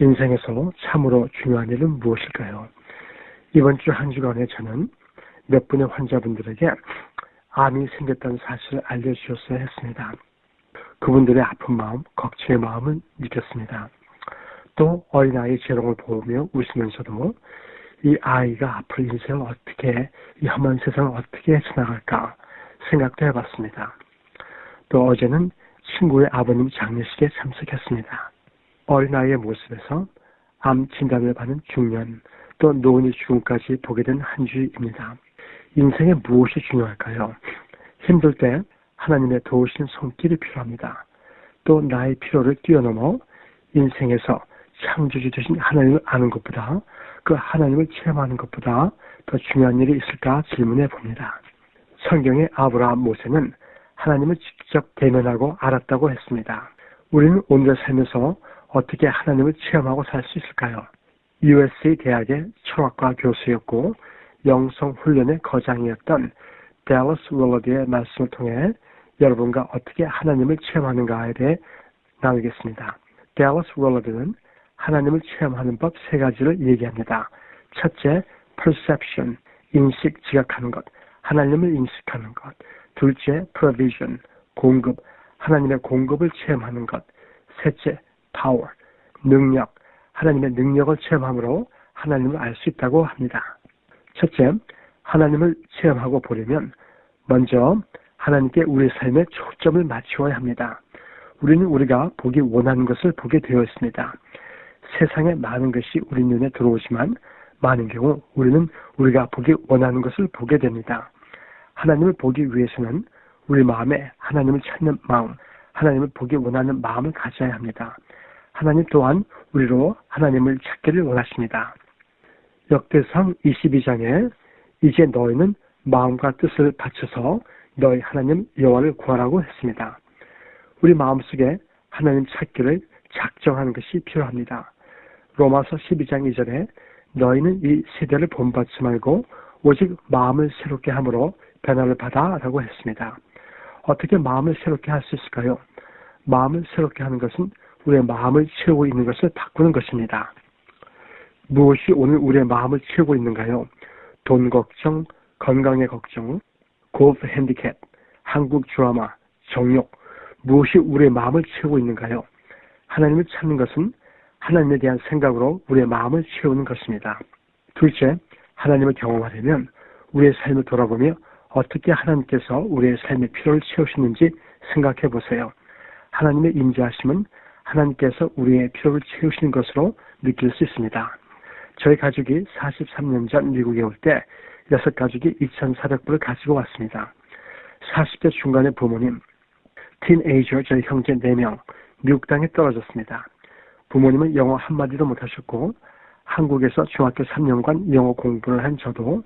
인생에서 참으로 중요한 일은 무엇일까요? 이번 주 한 주간에 저는 몇 분의 환자분들에게 암이 생겼다는 사실을 알려주셨어야 했습니다. 그분들의 아픈 마음, 걱정의 마음을 느꼈습니다. 또 어린아이의 재롱을 보며 웃으면서도 이 아이가 앞으로 인생을 어떻게, 이 험한 세상을 어떻게 헤쳐나갈까 생각도 해봤습니다. 또 어제는 친구의 아버님 장례식에 참석했습니다. 어린아이의 모습에서 암 진단을 받는 중년, 또 노인의 죽음까지 보게 된 한 주입니다. 인생에 무엇이 중요할까요? 힘들 때 하나님의 도우신 손길이 필요합니다. 또 나의 필요를 뛰어넘어 인생에서 창조주 되신 하나님을 아는 것보다 그 하나님을 체험하는 것보다 더 중요한 일이 있을까 질문해 봅니다. 성경의 아브라함 모세는 하나님을 직접 대면하고 알았다고 했습니다. 우리는 오늘의 삶에서 어떻게 하나님을 체험하고 살 수 있을까요? USC 대학의 철학과 교수였고 영성 훈련의 거장이었던 델러스 롤러드의 말씀을 통해 여러분과 어떻게 하나님을 체험하는가에 대해 나누겠습니다. 델러스 롤러드는 하나님을 체험하는 법 세 가지를 얘기합니다. 첫째, perception, 인식, 지각하는 것. 하나님을 인식하는 것. 둘째, provision, 공급, 하나님의 공급을 체험하는 것. 셋째, power, 능력, 하나님의 능력을 체험함으로 하나님을 알 수 있다고 합니다. 첫째, 하나님을 체험하고 보려면 먼저 하나님께 우리 삶의 초점을 맞추어야 합니다. 우리는 우리가 보기 원하는 것을 보게 되어 있습니다. 세상에 많은 것이 우리 눈에 들어오지만 많은 경우 우리는 우리가 보기 원하는 것을 보게 됩니다. 하나님을 보기 위해서는 우리 마음에 하나님을 찾는 마음, 하나님을 보기 원하는 마음을 가져야 합니다. 하나님 또한 우리로 하나님을 찾기를 원하십니다. 역대상 22장에 이제 너희는 마음과 뜻을 바쳐서 너희 하나님 여호와를 구하라고 했습니다. 우리 마음속에 하나님 찾기를 작정하는 것이 필요합니다. 로마서 12장 2절에 너희는 이 세대를 본받지 말고 오직 마음을 새롭게 함으로 변화를 받아 라고 했습니다. 어떻게 마음을 새롭게 할 수 있을까요? 마음을 새롭게 하는 것은 우리의 마음을 채우고 있는 것을 바꾸는 것입니다. 무엇이 오늘 우리의 마음을 채우고 있는가요? 돈 걱정, 건강의 걱정, 골프 핸디캡, 한국 드라마, 정욕, 무엇이 우리의 마음을 채우고 있는가요? 하나님을 찾는 것은 하나님에 대한 생각으로 우리의 마음을 채우는 것입니다. 둘째, 하나님을 경험하려면 우리의 삶을 돌아보며 어떻게 하나님께서 우리의 삶의 필요를 채우시는지 생각해 보세요. 하나님의 임재하심은 하나님께서 우리의 필요를 채우시는 것으로 느낄 수 있습니다. 저희 가족이 43년 전 미국에 올 때 여섯 가족이 2,400불을 가지고 왔습니다. 40대 중간의 부모님, 틴에이저 저희 형제 4명, 미국 땅에 떨어졌습니다. 부모님은 영어 한마디도 못하셨고 한국에서 중학교 3년간 영어 공부를 한 저도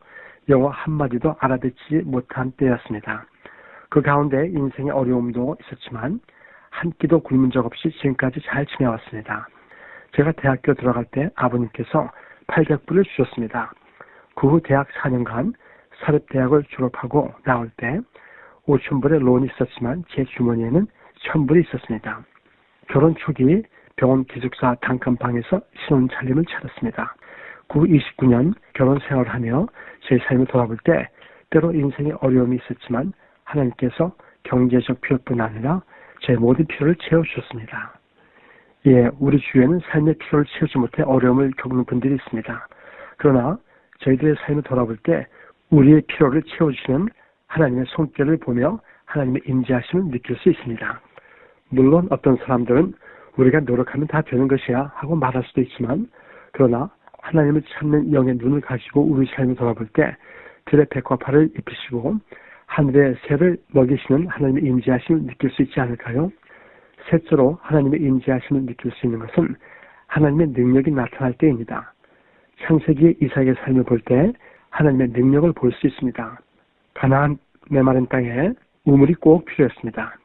영어 한마디도 알아듣지 못한 때였습니다. 그 가운데 인생의 어려움도 있었지만 한 끼도 굶은 적 없이 지금까지 잘 지내왔습니다. 제가 대학교 들어갈 때 아버님께서 800불을 주셨습니다. 그 후 대학 4년간 사립대학을 졸업하고 나올 때 5천불의 론이 있었지만 제 주머니에는 1000불이 있었습니다. 결혼 초기 병원 기숙사 단칸방에서 신혼 살림을 차렸습니다. 그후 29년 결혼 생활하며 제 삶을 돌아볼 때 때로 인생에 어려움이 있었지만 하나님께서 경제적 필요뿐 아니라 제 모든 필요를 채워주셨습니다. 예, 우리 주위에는 삶의 필요를 채우지 못해 어려움을 겪는 분들이 있습니다. 그러나 저희들의 삶을 돌아볼 때 우리의 필요를 채워주시는 하나님의 손길을 보며 하나님의 임재하심을 느낄 수 있습니다. 물론 어떤 사람들은 우리가 노력하면 다 되는 것이야 하고 말할 수도 있지만 그러나 하나님을 찾는 영의 눈을 가지고 우리 삶을 돌아볼 때 들의 백화파를 입히시고 하늘의 새를 먹이시는 하나님의 임재하심을 느낄 수 있지 않을까요? 셋째로 하나님의 임재하심을 느낄 수 있는 것은 하나님의 능력이 나타날 때입니다. 창세기 이삭의 삶을 볼 때 하나님의 능력을 볼 수 있습니다. 가나안 메마른 땅에 우물이 꼭 필요했습니다.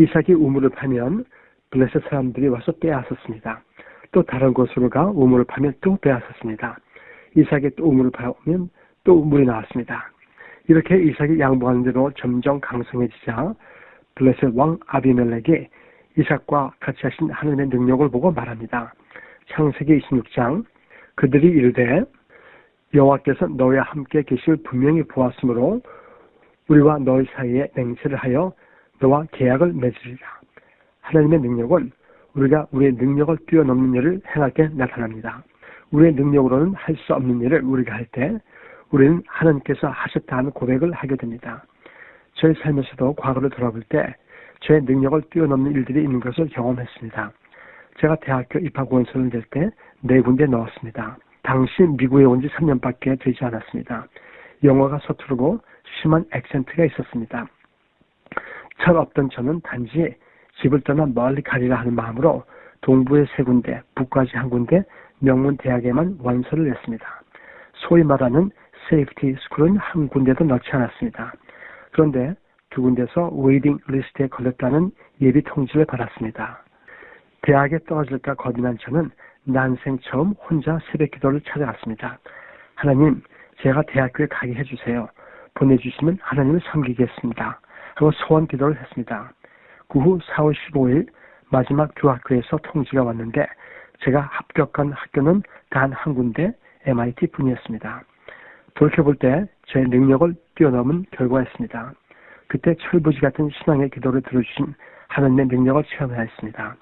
이삭이 우물을 파면 블레셋 사람들이 와서 빼앗았습니다. 또 다른 곳으로 가 우물을 파면 또 빼앗았습니다. 이삭이 또 우물을 파면 또 우물이 나왔습니다. 이렇게 이삭이 양보하는 대로 점점 강성해지자 블레셋 왕 아비멜렉이 이삭과 같이 하신 하나님의 능력을 보고 말합니다. 창세기 26장 그들이 이르되 여호와께서 너희와 함께 계실 분명히 보았으므로 우리와 너희 사이에 맹세를 하여 너와 계약을 맺으리라. 하나님의 능력은 우리가 우리의 능력을 뛰어넘는 일을 행하게 나타납니다. 우리의 능력으로는 할 수 없는 일을 우리가 할 때 우리는 하나님께서 하셨다는 고백을 하게 됩니다. 저의 삶에서도 과거를 돌아볼 때 저의 능력을 뛰어넘는 일들이 있는 것을 경험했습니다. 제가 대학교 입학 원서를 낼 때 네 군데 넣었습니다. 당시 미국에 온 지 3년밖에 되지 않았습니다. 영어가 서투르고 심한 액센트가 있었습니다. 철 없던 저는 단지 집을 떠나 멀리 가리라 하는 마음으로 동부의 세 군데, 북까지 한 군데 명문 대학에만 원서를 냈습니다. 소위 말하는 safety school은 한 군데도 넣지 않았습니다. 그런데 두 군데서 waiting list에 걸렸다는 예비 통지를 받았습니다. 대학에 떨어질까 겁이난 저는 난생 처음 혼자 새벽 기도를 찾아갔습니다. 하나님, 제가 대학교에 가게 해주세요. 보내주시면 하나님을 섬기겠습니다. 하고 소원 기도를 했습니다. 그 후 4월 15일 마지막 그 학교에서 통지가 왔는데 제가 합격한 학교는 단 한 군데 MIT 뿐이었습니다. 돌이켜볼 때 제 능력을 뛰어넘은 결과였습니다. 그때 철부지 같은 신앙의 기도를 들어주신 하나님의 능력을 체험하였습니다.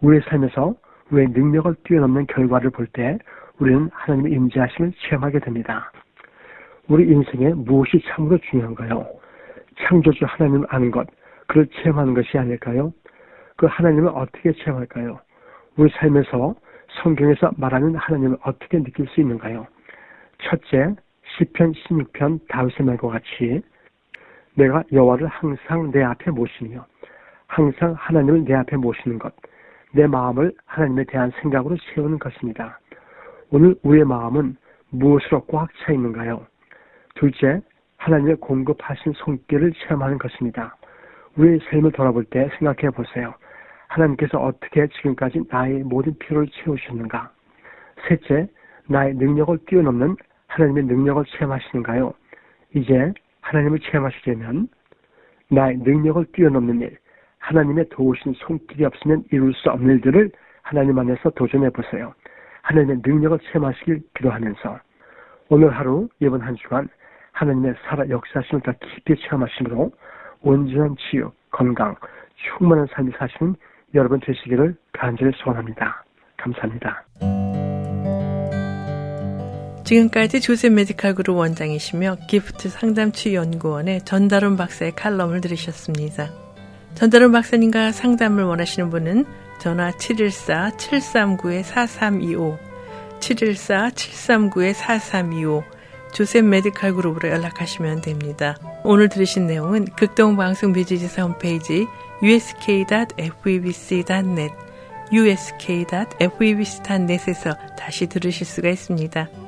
우리의 삶에서 우리의 능력을 뛰어넘는 결과를 볼 때 우리는 하나님의 임재하심을 체험하게 됩니다. 우리 인생에 무엇이 참으로 중요한가요? 창조주 하나님을 아는 것, 그를 체험하는 것이 아닐까요? 그 하나님을 어떻게 체험할까요? 우리 삶에서 성경에서 말하는 하나님을 어떻게 느낄 수 있는가요? 첫째, 시편 16편 다윗의 말과 같이 내가 여호와를 항상 내 앞에 모시며 항상 하나님을 내 앞에 모시는 것, 내 마음을 하나님에 대한 생각으로 채우는 것입니다. 오늘 우리의 마음은 무엇으로 꽉 차 있는가요? 둘째, 하나님의 공급하신 손길을 체험하는 것입니다. 우리의 삶을 돌아볼 때 생각해 보세요. 하나님께서 어떻게 지금까지 나의 모든 필요를 채우셨는가? 셋째, 나의 능력을 뛰어넘는 하나님의 능력을 체험하시는가요? 이제 하나님을 체험하시려면 나의 능력을 뛰어넘는 일, 하나님의 도우신 손길이 없으면 이룰 수 없는 일들을 하나님 안에서 도전해 보세요. 하나님의 능력을 체험하시길 기도하면서 오늘 하루 이번 한 주간 하나님의 살아 역사심을 더 깊이 체험하심으로 온전한 치유, 건강, 충만한 삶을 사시는 여러분 되시기를 간절히 소원합니다. 감사합니다. 지금까지 조셉 메디칼 그룹 원장이시며 기프트 상담치 연구원의 전다론 박사의 칼럼을 들으셨습니다. 전다론 박사님과 상담을 원하시는 분은 전화 714-739-4325, 714-739-4325, 조셉 메디칼 그룹으로 연락하시면 됩니다. 오늘 들으신 내용은 극동방송 뮤지지사 홈페이지 usk.febc.net, usk.febc.net에서 다시 들으실 수가 있습니다.